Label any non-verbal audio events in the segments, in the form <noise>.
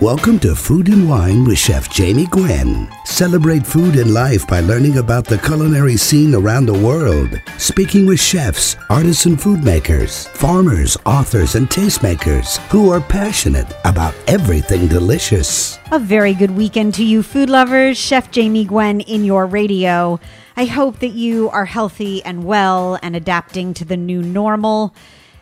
Welcome to Food and Wine with Chef Jamie Gwen. Celebrate food and life by learning about the culinary scene around the world. Speaking with chefs, artisan food makers, farmers, authors, and tastemakers who are passionate about everything delicious. A very good weekend to you, food lovers. Chef Jamie Gwen in your radio. I hope that you are healthy and well and adapting to the new normal.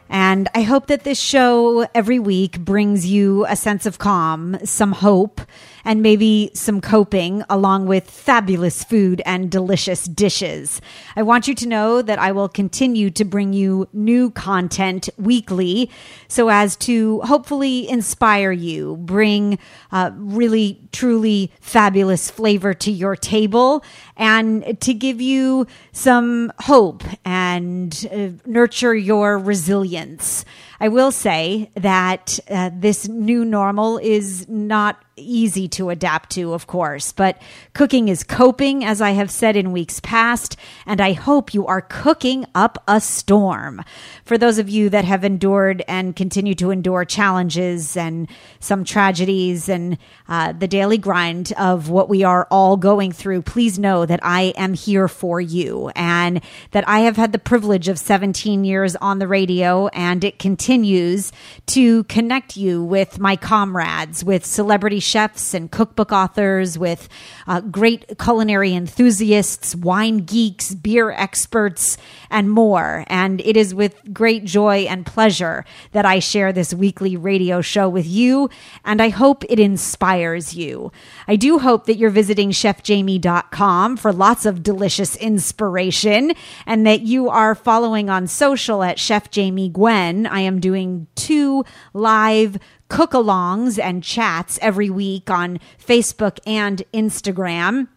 And I hope that this show every week brings you a sense of calm, some hope, and maybe some coping along with fabulous food and delicious dishes. I want you to know that I will continue to bring you new content weekly so as to hopefully inspire you, bring uh, really, truly fabulous flavor to your table, and to give you some hope and uh, nurture your resilience. I will say that uh, this new normal is not easy to adapt to, of course, but cooking is coping, as I have said in weeks past, and I hope you are cooking up a storm. For those of you that have endured and continue to endure challenges and some tragedies and uh, the daily grind of what we are all going through, please know that I am here for you and that I have had the privilege of 17 years on the radio and it continues to connect you with my comrades, with celebrity chefs and cookbook authors, with uh, great culinary enthusiasts, wine geeks, beer experts, and more. And it is with great joy and pleasure that I share this weekly radio show with you, and I hope it inspires you. I do hope that you're visiting chefjamie.com for lots of delicious inspiration and that you are following on social at Chef Jamie Gwen. I am doing two live cook alongs and chats every week on Facebook and Instagram.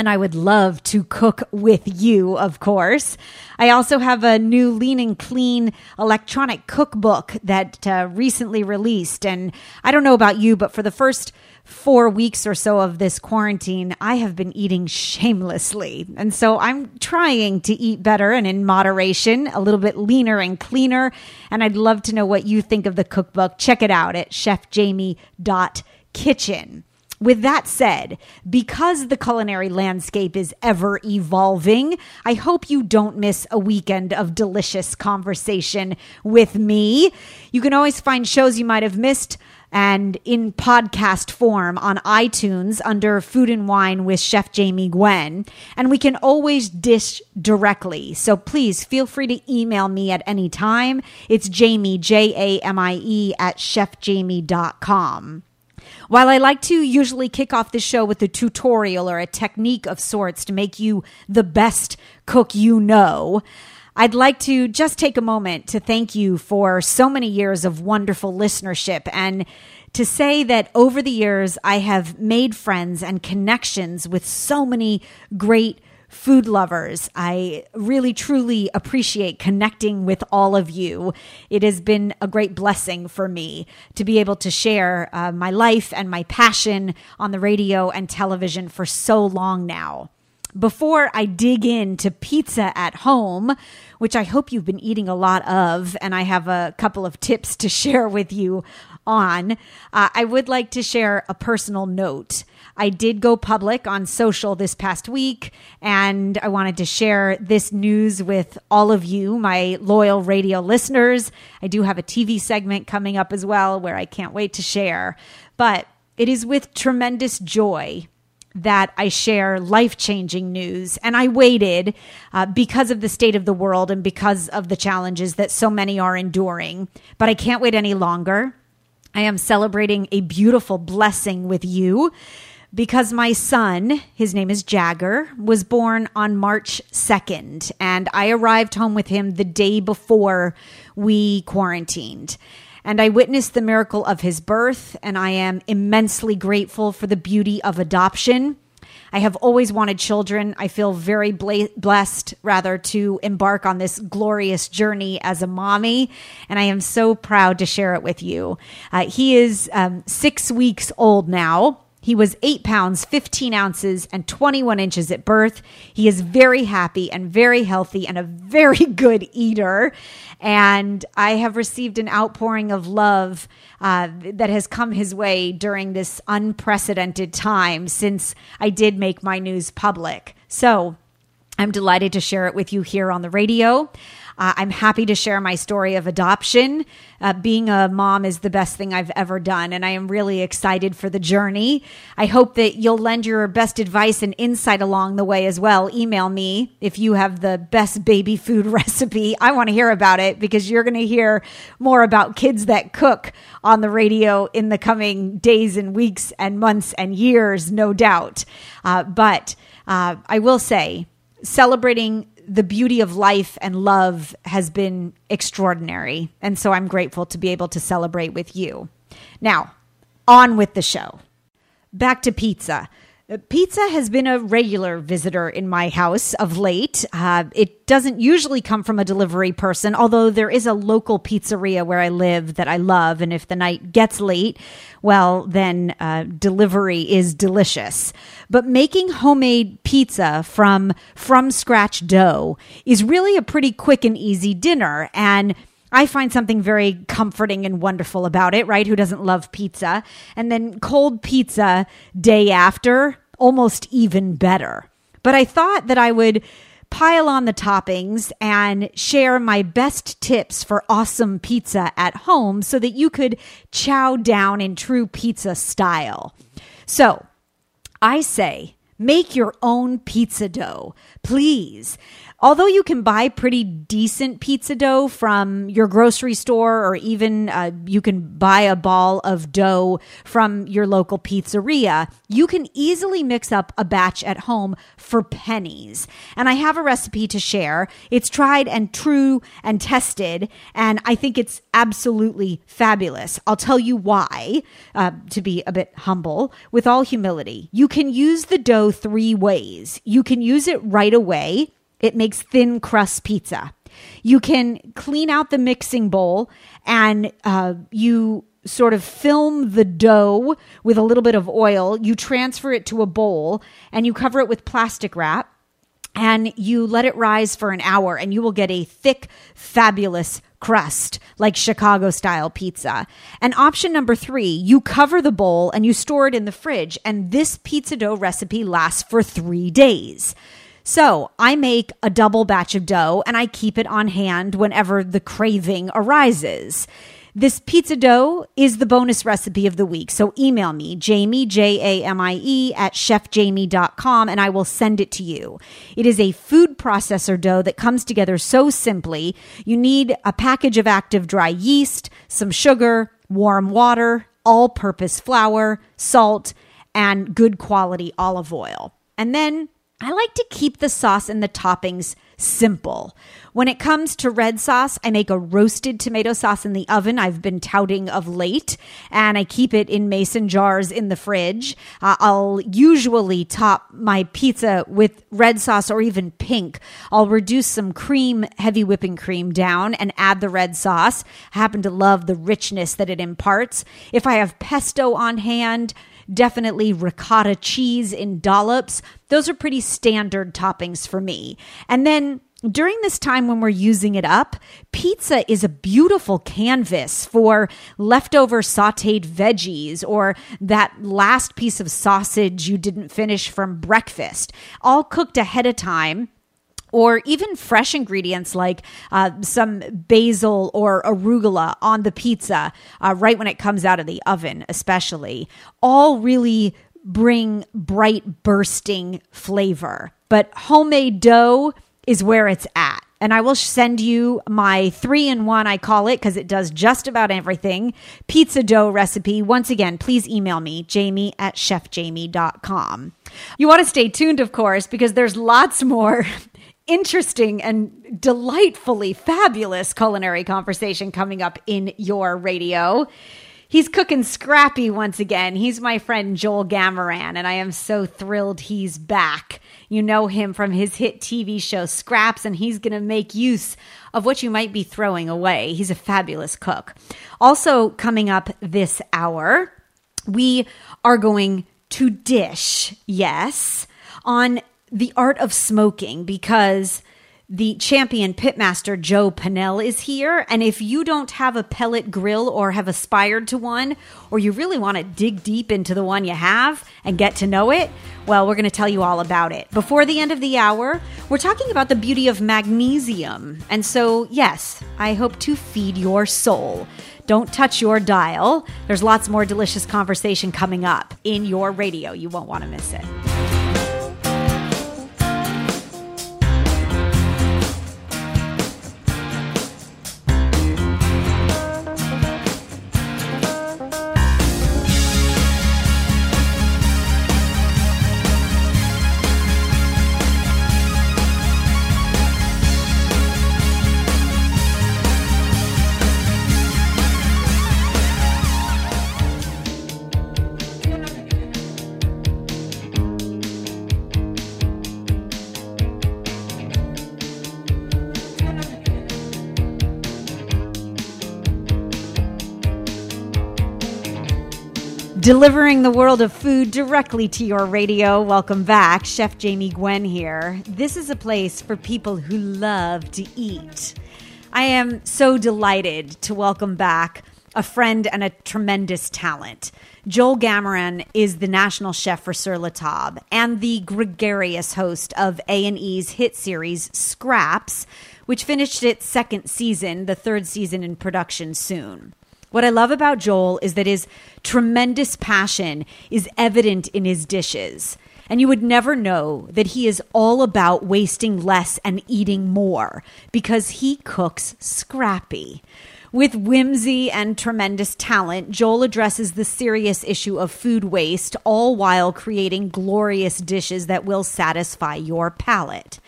And I would love to cook with you, of course. I also have a new lean and clean electronic cookbook that uh, recently released. And I don't know about you, but for the first four weeks or so of this quarantine, I have been eating shamelessly. And so I'm trying to eat better and in moderation, a little bit leaner and cleaner. And I'd love to know what you think of the cookbook. Check it out at chefjamie.kitchen. With that said, because the culinary landscape is ever evolving, I hope you don't miss a weekend of delicious conversation with me. You can always find shows you might have missed and in podcast form on iTunes under Food and Wine with Chef Jamie Gwen. And we can always dish directly. So please feel free to email me at any time. It's Jamie, J A M I E, at chefjamie.com. While I like to usually kick off the show with a tutorial or a technique of sorts to make you the best cook you know, I'd like to just take a moment to thank you for so many years of wonderful listenership and to say that over the years, I have made friends and connections with so many great food lovers. I really, truly appreciate connecting with all of you. It has been a great blessing for me to be able to share uh, my life and my passion on the radio and television for so long now. Before I dig into pizza at home, which I hope you've been eating a lot of, and I have a couple of tips to <laughs> share with you on, uh, I would like to share a personal note. I did go public on social this past week, and I wanted to share this news with all of you, my loyal radio listeners. I do have a TV segment coming up as well where I can't wait to share. But it is with tremendous joy that I share life changing news. And I waited uh, because of the state of the world and because of the challenges that so many are enduring. But I can't wait any longer. I am celebrating a beautiful blessing with you because my son, his name is Jagger, was born on March 2nd, and I arrived home with him the day before we quarantined. And I witnessed the miracle of his birth, and I am immensely grateful for the beauty of adoption. I have always wanted children. I feel very bla- blessed, rather, to embark on this glorious journey as a mommy, and I am so proud to share it with you. Uh, he is um, six weeks old now He was 8 pounds, 15 ounces, and 21 inches at birth. He is very happy and very healthy and a very <laughs> good eater. And I have received an outpouring of love uh, that has come his way during this unprecedented time since I did make my news public. So I'm delighted to share it with you here on the radio. Uh, I'm happy to share my story of adoption. Uh, being a mom is the best thing I've ever done, and I am really excited for the journey. I hope that you'll lend your best advice and insight along the way as well. Email me if you have the best baby food <laughs> recipe. I want to hear about it because you're going to hear more about kids that cook on the radio in the coming days and weeks and months and years, no doubt. Uh, but uh, I will say, celebrating the beauty of life and love has been extraordinary. And so I'm grateful to be able to celebrate with you. Now, on with the show. Back to pizza. Pizza has been a regular visitor in my house of late. Uh, it doesn't usually come from a delivery person, although there is a local pizzeria where I live that I love. And if the night gets late, well, then uh, delivery is delicious. But making homemade pizza from from scratch dough is really a pretty quick and easy dinner. And I find something very comforting and wonderful about it, right? Who doesn't love pizza? And then cold pizza day after, almost even better. But I thought that I would pile on the toppings and share my best tips for awesome pizza at home so that you could chow down in true pizza style. So I say, make your own pizza dough, please. Although you can buy pretty decent pizza dough from your grocery store, or even uh, you can buy a ball of dough from your local pizzeria, you can easily mix up a batch at home for pennies. And I have a recipe to share. It's tried and true and tested, and I think it's absolutely fabulous. I'll tell you why, uh, to be a bit humble, with all humility. You can use the dough three ways. You can use it right away it makes thin crust pizza. You can clean out the mixing bowl and uh, you sort of film the dough with a little bit of oil. You transfer it to a bowl and you cover it with plastic wrap and you let it rise for an hour and you will get a thick, fabulous crust like Chicago style pizza. And option number three, you cover the bowl and you store it in the fridge. And this pizza dough recipe lasts for three days. So I make a double batch of dough and I keep it on hand whenever the craving arises. This pizza dough is the bonus recipe of the week. So email me, Jamie, J A M I E, at chefjamie.com, and I will send it to you. It is a food processor dough that comes together so simply. You need a package of active dry yeast, some sugar, warm water, all purpose flour, salt, and good quality olive oil. And then I like to keep the sauce and the toppings simple. When it comes to red sauce, I make a roasted tomato sauce in the oven. I've been touting of late, and I keep it in mason jars in the fridge. Uh, I'll usually top my pizza with red sauce or even pink. I'll reduce some cream, heavy whipping cream down and add the red sauce. I happen to love the richness that it imparts. If I have pesto on hand, definitely ricotta cheese in dollops. Those are pretty standard toppings for me. And then during this time when we're using it up, pizza is a beautiful canvas for leftover sauteed veggies or that last piece of sausage you didn't finish from breakfast, all cooked ahead of time or even fresh ingredients like uh, some basil or arugula on the pizza uh, right when it comes out of the oven, especially, all really bring bright, bursting flavor. But homemade dough is where it's at. And I will send you my three in one, I call it, because it does just about everything. Pizza dough recipe. Once again, please email me, jamie at chefjamie.com. You want to stay tuned, of course, because there's lots more <laughs> interesting and delightfully fabulous culinary conversation coming up in your radio. He's cooking scrappy once again. He's my friend Joel Gamoran, and I am so thrilled he's back. You know him from his hit TV show Scraps, and he's going to make use of what you might be throwing away. He's a fabulous cook. Also, coming up this hour, we are going to dish, yes, on the art of smoking because the champion pitmaster Joe Pannell is here. And if you don't have a pellet grill or have aspired to one, or you really want to dig deep into the one you have and get to know it, well, we're going to tell you all about it. Before the end of the hour, we're talking about the beauty of magnesium. And so, yes, I hope to feed your soul. Don't touch your dial. There's lots more delicious conversation coming up in your radio. You won't want to miss it. Delivering the world of food directly to your radio. Welcome back. Chef Jamie Gwen here. This is a place for people who love to eat. I am so delighted to welcome back a friend and a tremendous talent. Joel Gamoran is the national chef for Sur La Table and the gregarious host of A&E's hit series Scraps, which finished its second season, the third season in production soon. What I love about Joel is that his tremendous passion is evident in his dishes. And you would never know that he is all about wasting less and eating more because he cooks scrappy. With whimsy and tremendous talent, Joel addresses the serious issue of food waste, all while creating glorious dishes that will satisfy your palate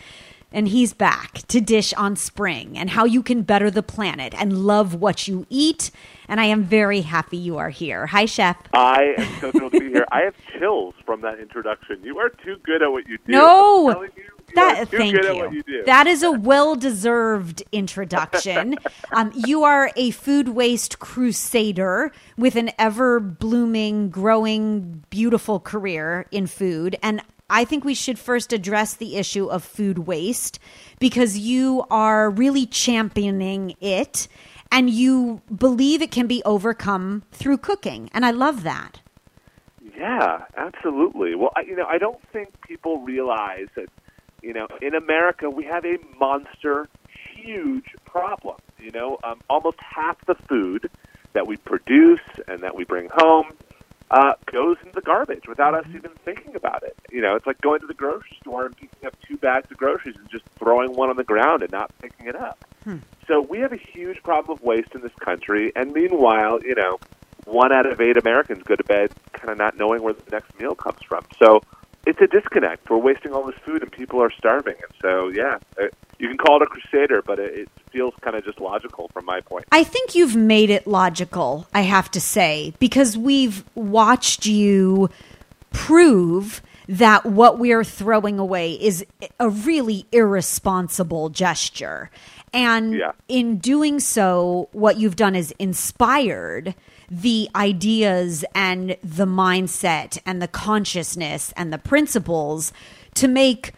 and he's back to dish on spring and how you can better the planet and love what you eat. And I am very happy you are here. Hi, Chef. I am so thrilled to be here. I have chills from that introduction. You are too good at what you do. No. That thank you. you that is a well-deserved introduction. <laughs> um, you are a food waste crusader with an ever blooming, growing, beautiful career in food, and I think we should first address the issue of food waste because you are really championing it and you believe it can be overcome through cooking. And I love that. Yeah, absolutely. Well, I, you know, I don't think people realize that, you know, in America we have a monster, huge problem. You know, um, almost half the food that we produce and that we bring home uh, goes into the garbage without us even thinking about it. You know, it's like going to the grocery store and picking up two bags of groceries and just throwing one on the ground and not picking it up. Hmm. So we have a huge problem of waste in this country, and meanwhile, you know, one out of eight Americans go to bed kind of not knowing where the next meal comes from. So it's a disconnect. We're wasting all this food, and people are starving. And so, yeah, it, you can call it a crusader, but it, it feels kind of just logical from my point. I think you've made it logical. I have to say because we've watched you prove that what we're throwing away is a really irresponsible gesture. And yeah. in doing so, what you've done is inspired the ideas and the mindset and the consciousness and the principles to make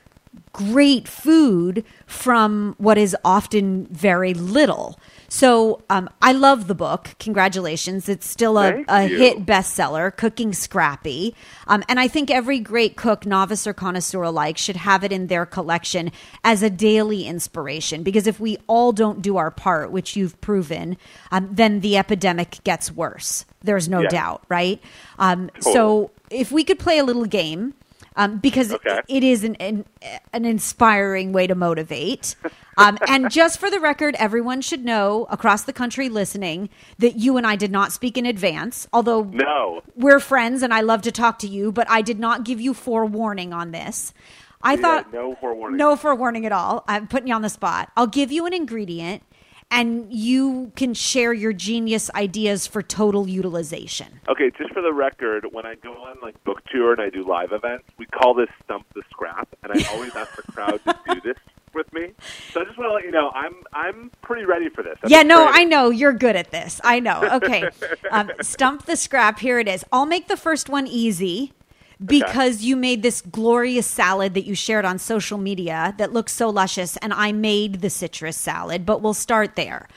great food from what is often very little. So um, I love the book. Congratulations. It's still a, a hit bestseller, Cooking Scrappy. Um, and I think every great cook, novice or connoisseur alike, should have it in their collection as a daily inspiration. Because if we all don't do our part, which you've proven, um, then the epidemic gets worse. There's no yeah. doubt, right? Um, totally. So if we could play a little game um, because okay. it is an, an, an inspiring way to motivate. Um, and <laughs> just for the record, everyone should know across the country listening that you and I did not speak in advance. Although no. we're friends and I love to talk to you, but I did not give you forewarning on this. I yeah, thought no forewarning. No forewarning at all. I'm putting you on the spot. I'll give you an ingredient and you can share your genius ideas for total utilization. Okay, just for the record, when I go on like book tour and I do live events, we call this stump the scrap, and I always ask the crowd to do this with me. So I just want to let you know I'm I'm pretty ready for this. I'm yeah, no. I know you're good at this. I know. Okay, <laughs> um, stump the scrap. Here it is. I'll make the first one easy. Because you made this glorious salad that you shared on social media that looks so luscious, and I made the citrus salad, but we'll start there.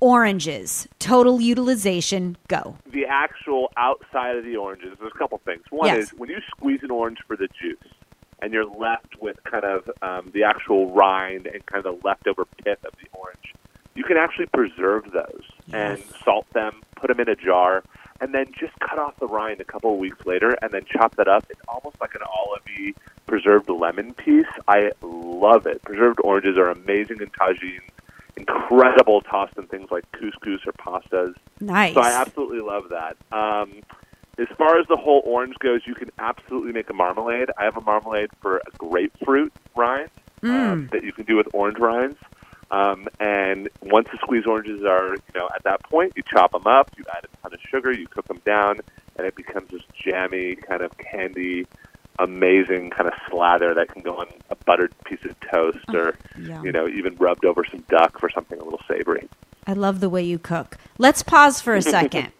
Oranges, total utilization, go. The actual outside of the oranges, there's a couple things. One Yes. is when you squeeze an orange for the juice, and you're left with kind of um, the actual rind and kind of the leftover pit of the orange, you can actually preserve those and salt them, put them in a jar, and then just cut off the rind a couple of weeks later, and then chop that up. It's almost like an olivey preserved lemon piece. I love it. Preserved oranges are amazing in tagines, incredible tossed in things like couscous or pastas. Nice. So I absolutely love that. Um, as far as the whole orange goes, you can absolutely make a marmalade. I have a marmalade for a grapefruit rind um, that you can do with orange rinds. Um, and once the squeezed oranges are, you know, at that point, you chop them up, you add a ton of sugar, you cook them down, and it becomes this jammy kind of candy, amazing kind of slather that can go on a buttered piece of toast, or yum. you know, even rubbed over some duck for something a little savory. I love the way you cook. Let's pause for a <laughs> second.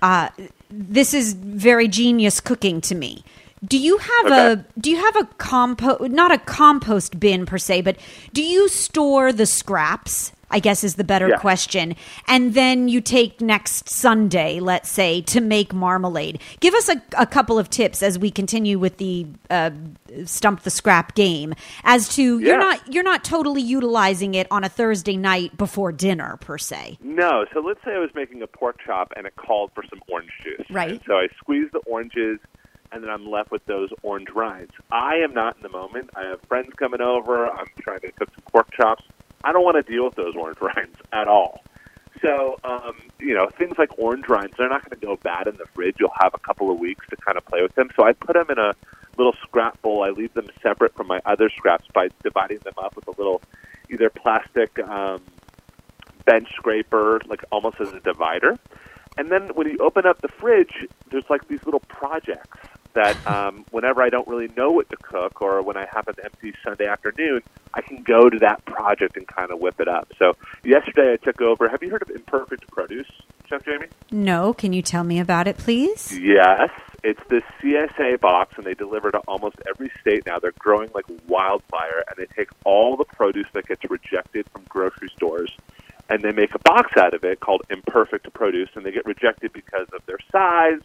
uh, this is very genius cooking to me. Do you have a do you have a compost not a compost bin per se, but do you store the scraps? I guess is the better Yeah. question. And then you take next Sunday, let's say, to make marmalade. Give us a, a couple of tips as we continue with the uh, stump the scrap game as to you're not you're not totally utilizing it on a Thursday night before dinner per se. No. So let's say I was making a pork chop and it called for some orange juice. Right. So I squeeze the oranges and then I'm left with those orange rinds. I am not in the moment. I have friends coming over. I'm trying to cook some pork chops. I don't want to deal with those orange <laughs> rinds at all. So, um, you know, things like orange rinds, they're not going to go bad in the fridge. You'll have a couple of weeks to kind of play with them. So I put them in a little scrap bowl. I leave them separate from my other scraps by dividing them up with a little either plastic um, bench scraper, like almost as a divider. And then when you open up the fridge, there's like these little projects that um, whenever I don't really know what to cook or when I have an empty Sunday afternoon, I can go to that project and kind of whip it up. So yesterday I took over. Have you heard of Imperfect Produce, Chef Jamie? No, can you tell me about it, please? Yes, it's this CSA box, and they deliver to almost every state now. They're growing like wildfire, and they take all the produce that gets rejected from grocery stores, and they make a box out of it called Imperfect Produce, and they get rejected because of their size,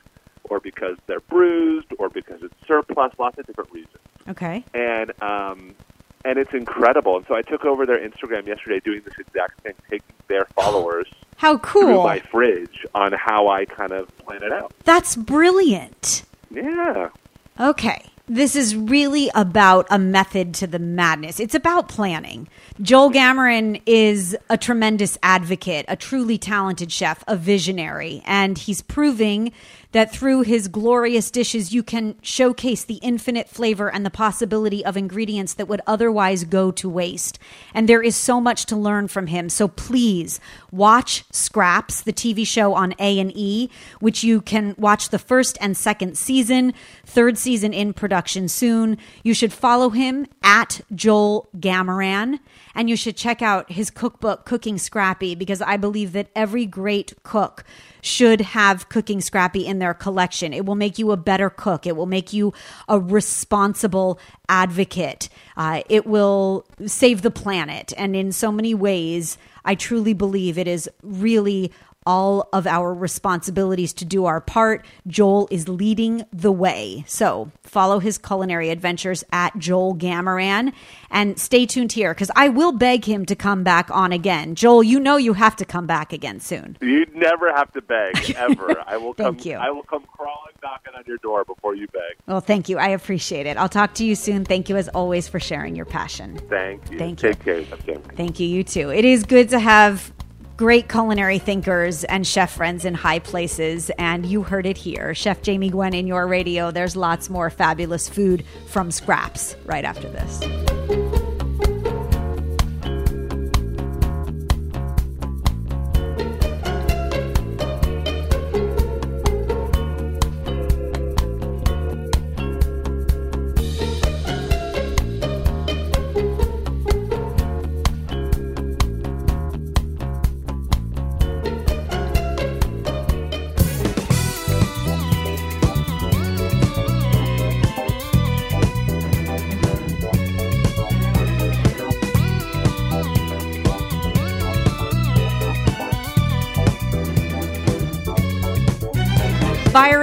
or because they're bruised, or because it's surplus, lots of different reasons Okay. and um, and it's incredible. And so I took over their Instagram yesterday, doing this exact thing, taking their <gasps> followers How through cool. my fridge on how I kind of plan it out. That's brilliant. Yeah. Okay. This is really about a method to the madness. It's about planning. Joel Gamoran is a tremendous advocate, a truly talented chef, a visionary, and he's proving that through his glorious dishes, you can showcase the infinite flavor and the possibility of ingredients that would otherwise go to waste. And there is so much to learn from him. So please watch Scraps, the TV show on A&E, which you can watch the first and second season, third season in production soon. You should follow him at Joel Gamoran. And you should check out his cookbook, Cooking Scrappy, because I believe that every great cook should have Cooking Scrappy in their collection. It will make you a better cook. It will make you a responsible advocate. Uh, it will save the planet. And in so many ways, I truly believe it is really all of our responsibilities to do our part. Joel is leading the way. So follow his culinary adventures at Joel Gamoran and stay tuned here because I will beg him to come back on again. Joel, you know you have to come back again soon. You never have to beg <laughs> ever. I will come. Thank you. I will come crawling, knocking on your door before you beg. Well, thank you. I appreciate it. I'll talk to you soon. Thank you as always for sharing your passion. Thank you. Thank you. Take care, Jamie. Thank you, you too. It is good to have great culinary thinkers and chef friends in high places, and you heard it here. Chef Jamie Gwen in your radio. There's lots more fabulous food from scraps right after this.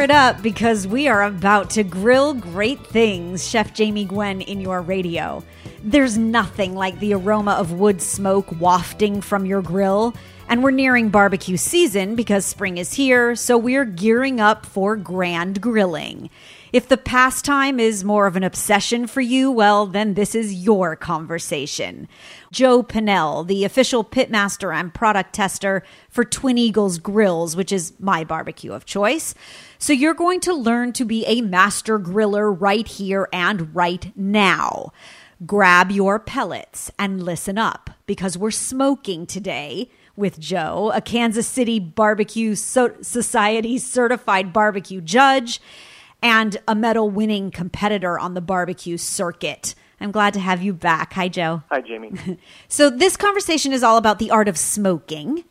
It up because we are about to grill great things, Chef Jamie Gwen in your radio. There's nothing like the aroma of wood smoke wafting from your grill. And we're nearing barbecue season because spring is here, so we're gearing up for grand grilling. If the pastime is more of an obsession for you, well, then this is your conversation. Joe Pinnell, the official pitmaster and product tester for Twin Eagles Grills, which is my barbecue of choice. So you're going to learn to be a master griller right here and right now. Grab your pellets and listen up because we're smoking today with Joe, a Kansas City Barbecue so- Society certified barbecue judge and a medal winning competitor on the barbecue circuit. I'm glad to have you back. Hi, Joe. Hi, Jamie. <laughs> so, this conversation is all about the art of smoking,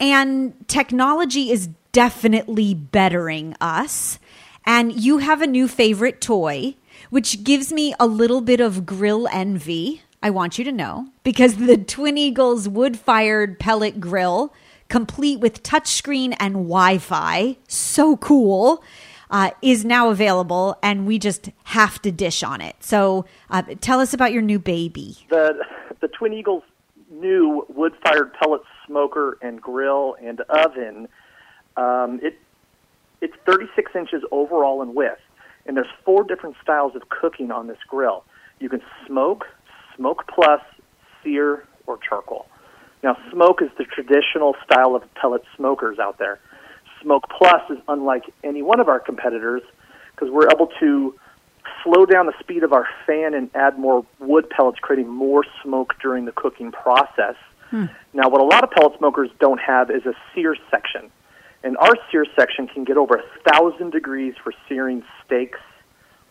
and technology is definitely bettering us. And you have a new favorite toy, which gives me a little bit of grill envy. I want you to know because the Twin Eagles wood fired pellet grill, complete with touchscreen and Wi Fi, so cool uh, is now available, and we just have to dish on it. So, uh, tell us about your new baby. The the Twin Eagles new wood-fired pellet smoker and grill and oven. Um, it it's 36 inches overall in width, and there's four different styles of cooking on this grill. You can smoke, smoke plus, sear, or charcoal. Now, smoke is the traditional style of pellet smokers out there. Smoke Plus is unlike any one of our competitors because we're able to slow down the speed of our fan and add more wood pellets, creating more smoke during the cooking process. Hmm. Now, what a lot of pellet smokers don't have is a sear section. And our sear section can get over a thousand degrees for searing steaks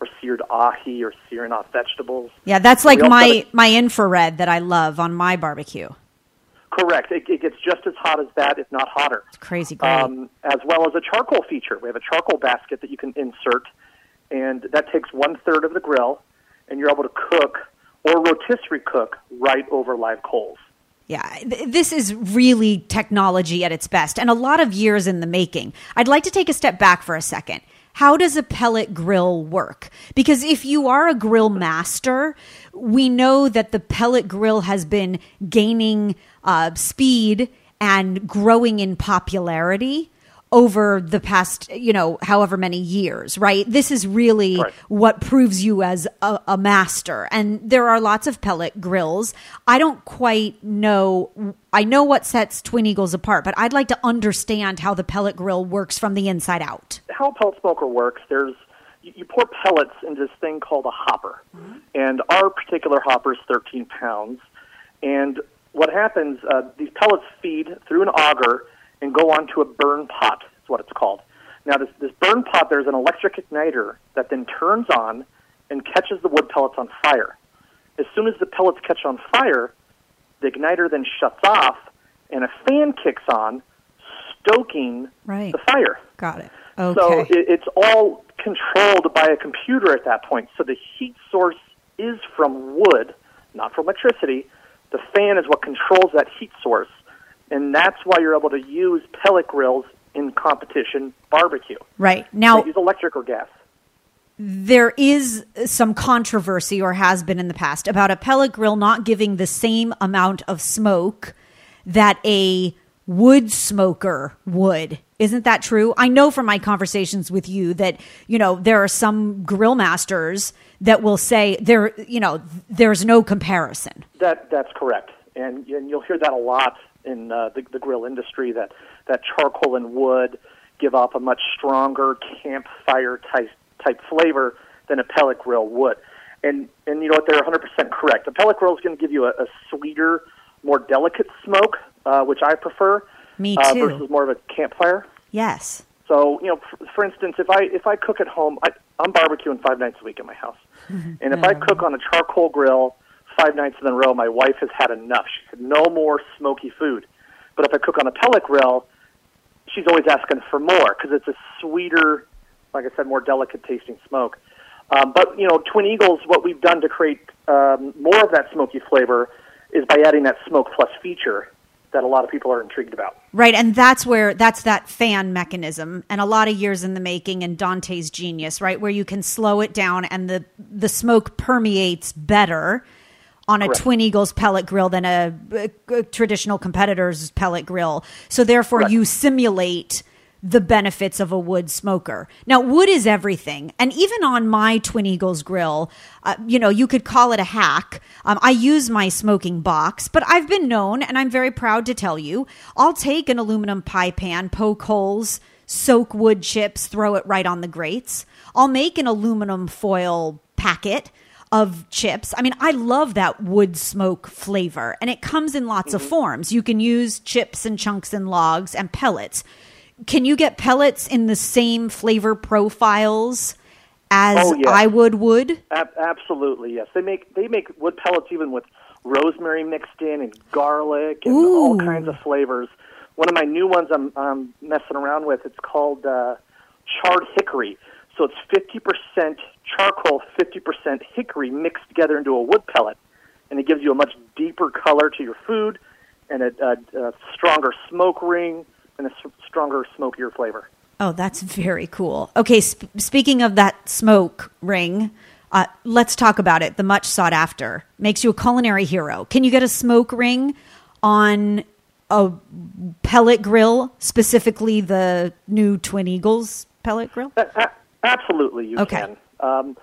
or seared ahi or searing off vegetables. Yeah, that's like my, a, my infrared that I love on my barbecue. Correct. It, it, gets just as hot as that, if not hotter. It's crazy great. Um, as well as a charcoal feature. We have a charcoal basket that you can insert, and that takes one third of the grill, and you're able to cook or rotisserie cook right over live coals. Yeah, th- this is really technology at its best and a lot of years in the making. I'd like to take a step back for a second how does a pellet grill work? Because if you are a grill master, we know that the pellet grill has been gaining uh, speed and growing in popularity over the past, you know, however many years, right? This is really right. what proves you as a, a, master. And there are lots of pellet grills. I don't quite know. I know what sets Twin Eagles apart, but I'd like to understand how the pellet grill works from the inside out. How a pellet smoker works, there's you pour pellets into this thing called a hopper. Mm-hmm. And our particular hopper is 13 pounds. And what happens, uh, these pellets feed through an auger and go onto a burn pot, is what it's called. Now, this, this burn pot, there's an electric igniter that then turns on and catches the wood pellets on fire. As soon as the pellets catch on fire, the igniter then shuts off and a fan kicks on, stoking right. the fire. Got it. Okay. So it, it's all controlled by a computer at that point. So the heat source is from wood, not from electricity. The fan is what controls that heat source and that's why you're able to use pellet grills in competition barbecue. Right now, they use electric or gas. There is some controversy, or has been in the past, about a pellet grill not giving the same amount of smoke that a wood smoker would. Isn't that true? I know from my conversations with you that, you know, there are some grill masters that will say there, you know, there's no comparison. That that's correct. And, and you'll hear that a lot in uh, the, the grill industry that that charcoal and wood give off a much stronger campfire type type flavor than a pellet grill would. And and you know what? They're 100% correct. A pellet grill is going to give you a, a sweeter, more delicate smoke, uh, which I prefer. Me uh, too. Uh, versus more of a campfire. Yes. So you know, for, for instance, if I if I cook at home, I, I'm barbecuing five nights a week in my house, <laughs> and if I cook on a charcoal grill five nights in a row, my wife has had enough. She said, no more smoky food. But if I cook on a pellet grill, she's always asking for more because it's a sweeter, like I said, more delicate tasting smoke. Um, but, you know, Twin Eagles, what we've done to create um, more of that smoky flavor is by adding that smoke plus feature that a lot of people are intrigued about. Right, and that's where that's that fan mechanism, and a lot of years in the making, and Dante's genius, right, where you can slow it down, and the the smoke permeates better on a Correct. Twin Eagles pellet grill than a, a- a traditional competitor's pellet grill. So therefore, Correct. you simulate the benefits of a wood smoker. Now, wood is everything, and even on my Twin Eagles grill, uh, you know, you could call it a hack. Um, I use my smoking box, but I've been known, and I'm very proud to tell you, I'll take an aluminum pie pan, poke holes, soak wood chips, throw it right on the grates. I'll make an aluminum foil packet of chips. I mean, I love that wood smoke flavor, and it comes in lots of forms. You can use chips and chunks and logs and pellets. Can you get pellets in the same flavor profiles as Oh, yeah. I would wood? Ab- absolutely, yes. They make they make wood pellets even with rosemary mixed in and garlic and all kinds of flavors. One of my new ones I'm, I'm messing around with. It's called uh, charred hickory. So it's fifty percent charcoal, fifty percent hickory mixed together into a wood pellet, and it gives you a much deeper color to your food and a, a, a stronger smoke ring and a s- stronger smokier flavor. Oh, that's very cool. Okay, sp- speaking of that smoke ring, uh, let's talk about it. The much sought after makes you a culinary hero. Can you get a smoke ring on a pellet grill, specifically the new Twin Eagles pellet grill? A- absolutely, you Okay. can. Um,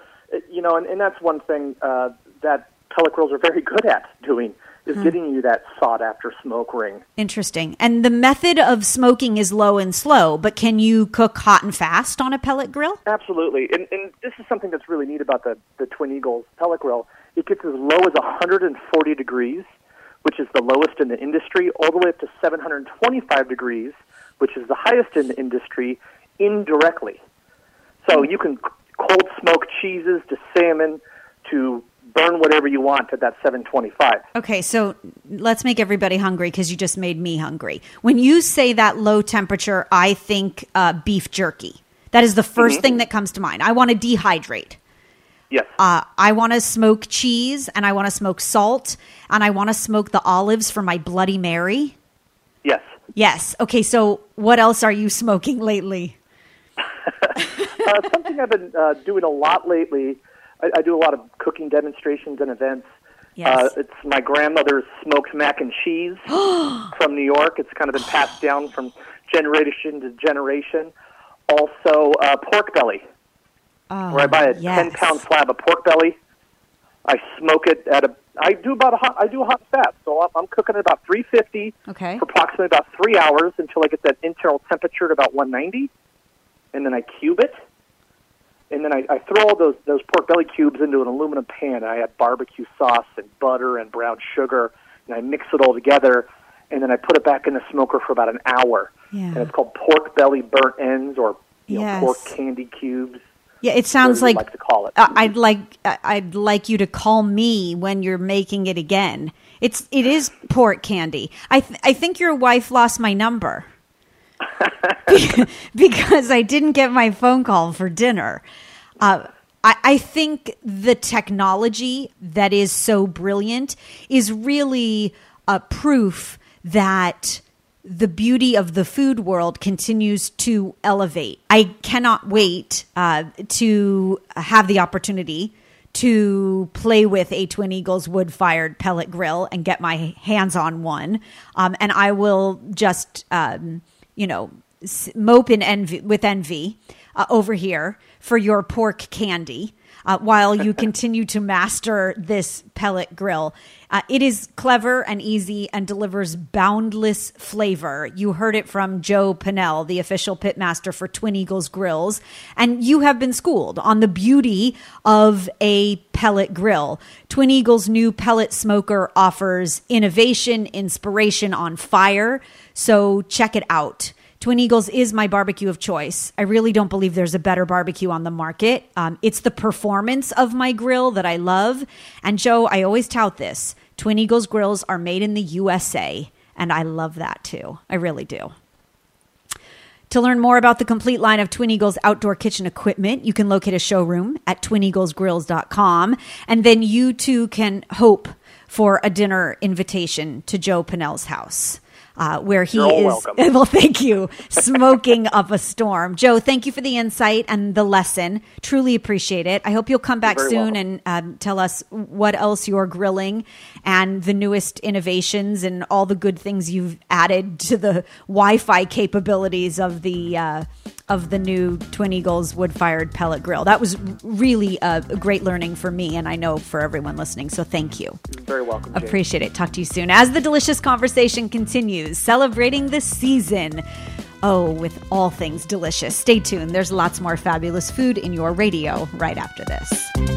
you know, and, and that's one thing uh, that pellet grills are very good at doing is Hmm. getting you that sought after smoke ring. Interesting. And the method of smoking is low and slow, but can you cook hot and fast on a pellet grill? Absolutely, and, and this is something that's really neat about the the Twin Eagles pellet grill. It gets as low as 140 degrees, which is the lowest in the industry, all the way up to 725 degrees, which is the highest in the industry, indirectly. So you can cold smoke cheeses to salmon to burn whatever you want at that 725. Okay, so let's make everybody hungry because you just made me hungry. When you say that low temperature, I think uh, beef jerky. That is the 1st thing that comes to mind. I want to dehydrate. Yes. Uh, I want to smoke cheese and I want to smoke salt and I want to smoke the olives for my Bloody Mary. yes. Yes. Okay, so what else are you smoking lately? <laughs> uh, something I've been uh, doing a lot lately. I, I do a lot of cooking demonstrations and events. Yes. Uh, it's my grandmother's smoked mac and cheese <gasps> from New York. It's kind of been passed down from generation to generation. Also, uh, pork belly, Oh, where I buy a yes. ten pound slab of pork belly. I smoke it at a. I do about a hot. I do a hot fat, so I'm, I'm cooking at about 350 Okay. for approximately about three hours until I get that internal temperature at about 190, and then I cube it, and then I, I throw all those those pork belly cubes into an aluminum pan. And I add barbecue sauce and butter and brown sugar, and I mix it all together, and then I put it back in the smoker for about an hour. Yeah. And it's called pork belly burnt ends, or you know, pork candy cubes. Yeah, it sounds like, like to call it. uh, I'd like I'd like you to call me when you're making it again. It's it is pork candy. I th- I think your wife lost my number <laughs> because I didn't get my phone call for dinner. Uh, I, I think the technology that is so brilliant is really a proof that the beauty of the food world continues to elevate. I cannot wait uh, to have the opportunity to play with a Twin Eagles wood fired pellet grill and get my hands on one. Um, and I will just, um, you know, mope in envy, with envy uh, over here for your pork candy. Uh, while you <laughs> continue to master this pellet grill. Uh, it is clever and easy and delivers boundless flavor. You heard it from Joe Pinnell, the official pitmaster for Twin Eagles Grills, and you have been schooled on the beauty of a pellet grill. Twin Eagles' new pellet smoker offers innovation, inspiration on fire, so check it out. Twin Eagles is my barbecue of choice. I really don't believe there's a better barbecue on the market. Um, it's the performance of my grill that I love. And Joe, I always tout this Twin Eagles grills are made in the USA. And I love that too. I really do. To learn more about the complete line of Twin Eagles outdoor kitchen equipment, you can locate a showroom at twineaglesgrills.com. And then you too can hope for a dinner invitation to Joe Pinnell's house. Uh, where he You're is. welcome. <laughs> Well, thank you. Smoking up a storm. Joe, thank you for the insight and the lesson. Truly appreciate it. I hope you'll come back soon welcome. and um, tell us what else you're grilling and the newest innovations and all the good things you've added to the Wi-Fi capabilities of the uh, of the new Twin Eagles wood-fired pellet grill. That was really a great learning for me, and I know for everyone listening. So thank you. Very welcome. Jane. Appreciate it. Talk to you soon. As the delicious conversation continues, celebrating the season. Oh, with all things delicious. Stay tuned. There's lots more fabulous food in your radio right after this.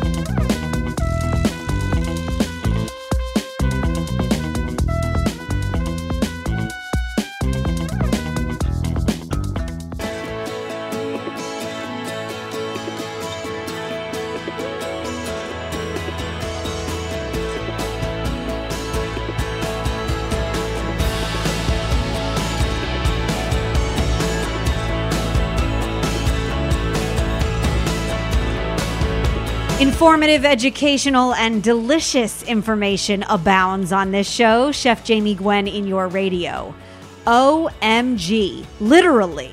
Informative, educational, and delicious information abounds on this show. Chef Jamie Gwen in your radio. OMG, literally.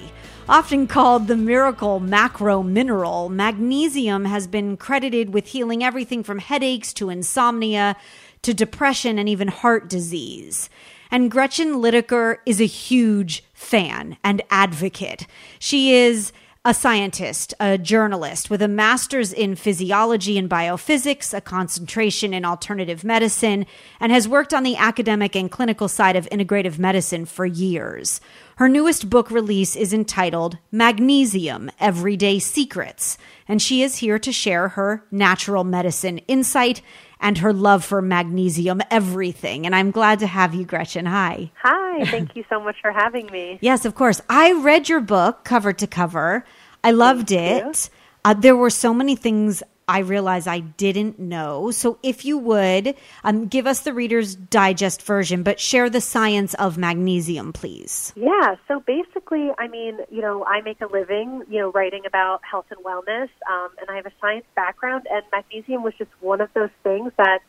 Often called the miracle macro mineral, magnesium has been credited with healing everything from headaches to insomnia to depression and even heart disease. And Gretchen Lidicker is a huge fan and advocate. She is a scientist, a journalist with a master's in physiology and biophysics, a concentration in alternative medicine, and has worked on the academic and clinical side of integrative medicine for years. Her newest book release is entitled Magnesium Everyday Secrets, and she is here to share her natural medicine insight and her love for magnesium everything. And I'm glad to have you, Gretchen. Hi. Hi, thank you so much for having me. <laughs> Yes, of course. I read your book cover to cover. I loved Thank it. Uh, there were so many things I realize I didn't know. So, if you would um, give us the Reader's Digest version, but share the science of magnesium, please. Yeah, so basically, I mean, you know, I make a living, you know, writing about health and wellness, um, and I have a science background, and magnesium was just one of those things that,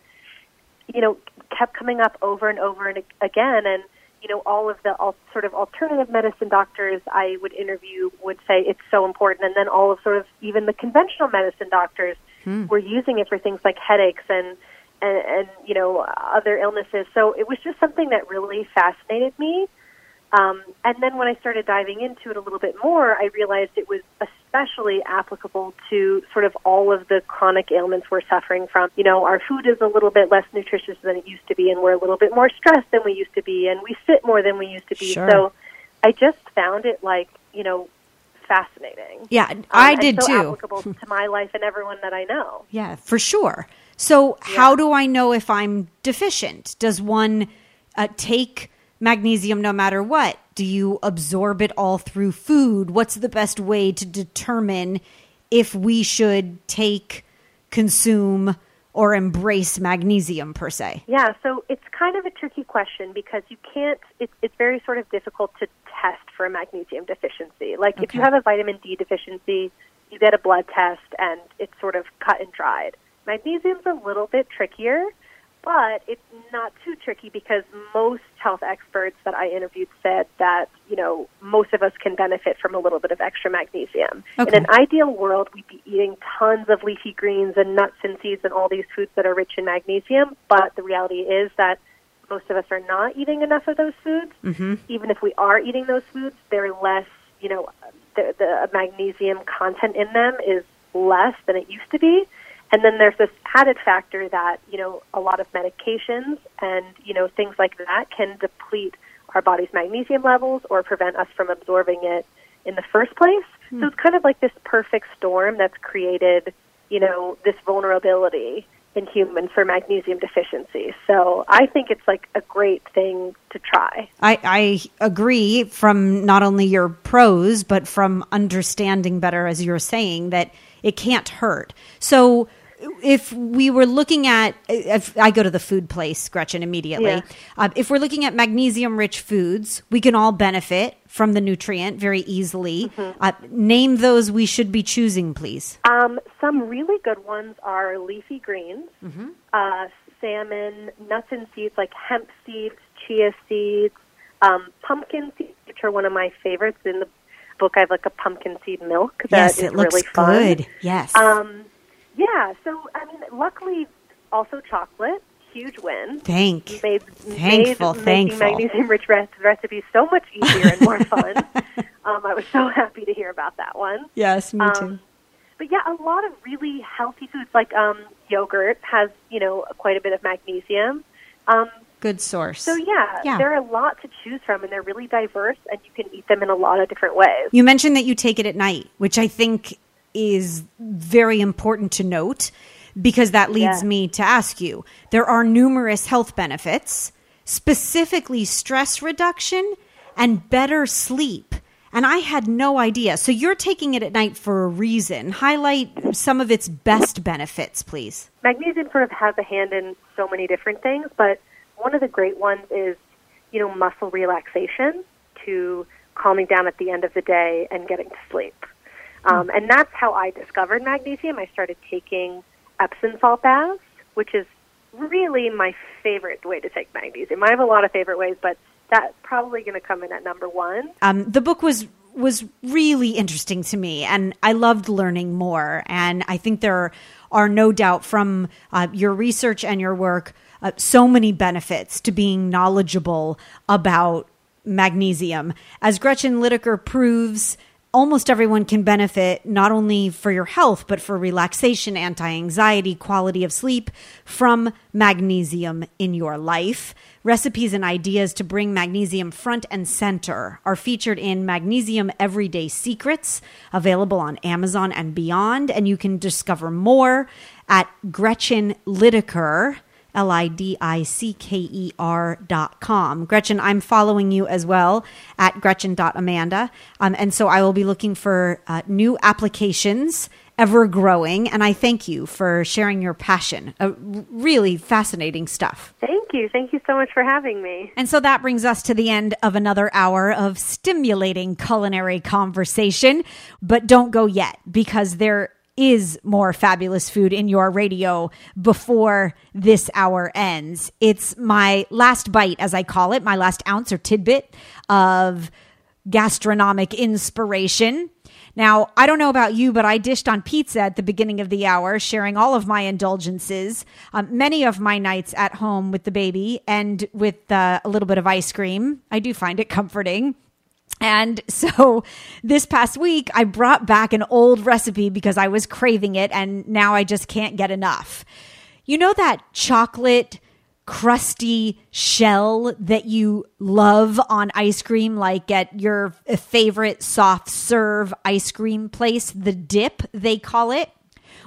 you know, kept coming up over and over and again, and you know, all of the al- sort of alternative medicine doctors I would interview would say it's so important, and then all of sort of even the conventional medicine doctors were using it for things like headaches and, and and you know other illnesses. So it was just something that really fascinated me. Um, and then when I started diving into it a little bit more, I realized it was especially applicable to sort of all of the chronic ailments we're suffering from. You know, our food is a little bit less nutritious than it used to be, and we're a little bit more stressed than we used to be, and we sit more than we used to be. Sure. So I just found it like, you know, fascinating. Yeah, Um, I did so too. applicable to my life and everyone that I know. Yeah, for sure. So, how do I know if I'm deficient? Does one uh, take magnesium no matter what? Do you absorb it all through food? What's the best way to determine if we should take, consume, or embrace magnesium per se? Yeah, so it's kind of a tricky question because you can't, it's, it's very sort of difficult to test for a magnesium deficiency. Like if you have a vitamin D deficiency, you get a blood test and it's sort of cut and dried. Magnesium's a little bit trickier, but it's not too tricky because most health experts that I interviewed said that, you know, most of us can benefit from a little bit of extra magnesium. Okay. In an ideal world, we'd be eating tons of leafy greens and nuts and seeds and all these foods that are rich in magnesium, but the reality is that most of us are not eating enough of those foods. Mm-hmm. Even if we are eating those foods, they're less, you know, the, the magnesium content in them is less than it used to be. And then there's this added factor that, you know, a lot of medications and, you know, things like that can deplete our body's magnesium levels or prevent us from absorbing it in the first place. So it's kind of like this perfect storm that's created, you know, this vulnerability in humans for magnesium deficiency. So I think it's like a great thing to try. I, I agree from not only your pros, but from understanding better, as you're saying, that it can't hurt. So if we were looking at, if I go to the food place, Gretchen, immediately. Yeah. Uh, if we're looking at magnesium rich foods, we can all benefit from the nutrient very easily. Uh, name those we should be choosing, please. Um, some really good ones are leafy greens, uh, salmon, nuts and seeds like hemp seeds, chia seeds, Um, pumpkin seeds, which are one of my favorites in the book. I have like a pumpkin seed milk that yes, it looks really fun. good. Yes. Um, yeah, so I mean, luckily, also chocolate, huge win. Thank. Made, Thankful, made thankful. making magnesium-rich re- recipes so much easier and more fun. <laughs> um, I was so happy to hear about that one. Yes, me Um, But yeah, a lot of really healthy foods like um, yogurt has you know quite a bit of magnesium. Um, Good source. so yeah, Yeah. there are a lot to choose from, and they're really diverse, and you can eat them in a lot of different ways. You mentioned that you take it at night, which I think is very important to note because that leads Yeah. me to ask you. There are numerous health benefits, specifically stress reduction and better sleep. And I had no idea. So you're taking it at night for a reason. Highlight some of its best benefits, please. magnesium sort of has a hand in so many different things, but one of the great ones is, you know, muscle relaxation to calming down at the end of the day and getting to sleep. Um, and that's how I discovered magnesium. I started taking Epsom salt baths, which is really my favorite way to take magnesium. I have a lot of favorite ways, but that's probably going to come in at number one. um, the book was was really interesting to me and i loved learning more and i think there are no doubt from uh, your research and your work uh, so many benefits to being knowledgeable about magnesium as gretchen lidicker proves almost everyone can benefit not only for your health but for relaxation anti-anxiety quality of sleep from magnesium in your life. Recipes and ideas to bring magnesium front and center are featured in magnesium everyday secrets available on amazon and beyond. And you can discover more at gretchen lidicker L I D I C K E R dot com. Gretchen, I'm following you as well at Gretchen.amanda. Um, and so I will be looking for uh, new applications, ever growing. And I thank you for sharing your passion. Uh, really fascinating stuff. Thank you. Thank you so much for having me. And so that brings us to the end of another hour of stimulating culinary conversation. But don't go yet because there is more fabulous food in your radio before this hour ends. It's my last bite, as I call it, my last ounce or tidbit of gastronomic inspiration. Now, I don't know about you, but I dished on pizza at the beginning of the hour, sharing all of my indulgences. Um, many of my nights at home with the baby and with uh, a little bit of ice cream. I do find it comforting. And <laughs> so this past week, I brought back an old recipe because I was craving it, and now I just can't get enough. You know that chocolate crusty shell that you love on ice cream, like at your favorite soft serve ice cream place, the dip, they call it?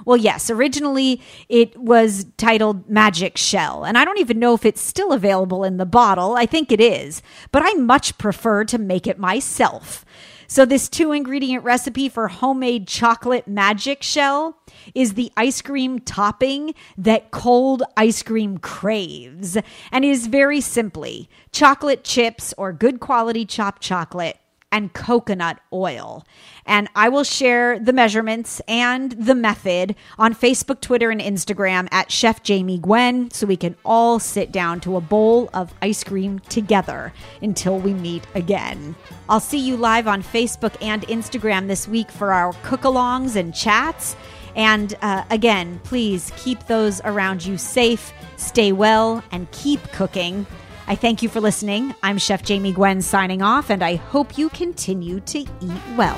Well, yes, originally it was titled Magic Shell, and I don't even know if it's still available in the bottle. I think it is, but I much prefer to make it myself. So, this two ingredient recipe for homemade chocolate magic shell is the ice cream topping that cold ice cream craves, and is very simply chocolate chips or good quality chopped chocolate and coconut oil. And I will share the measurements and the method on Facebook, Twitter, and Instagram at Chef Jamie Gwen so we can all sit down to a bowl of ice cream together until we meet again. I'll see you live on Facebook and Instagram this week for our cook alongs and chats. And uh, again, please keep those around you safe, stay well, and keep cooking. I thank you for listening. I'm Chef Jamie Gwen signing off, and I hope you continue to eat well.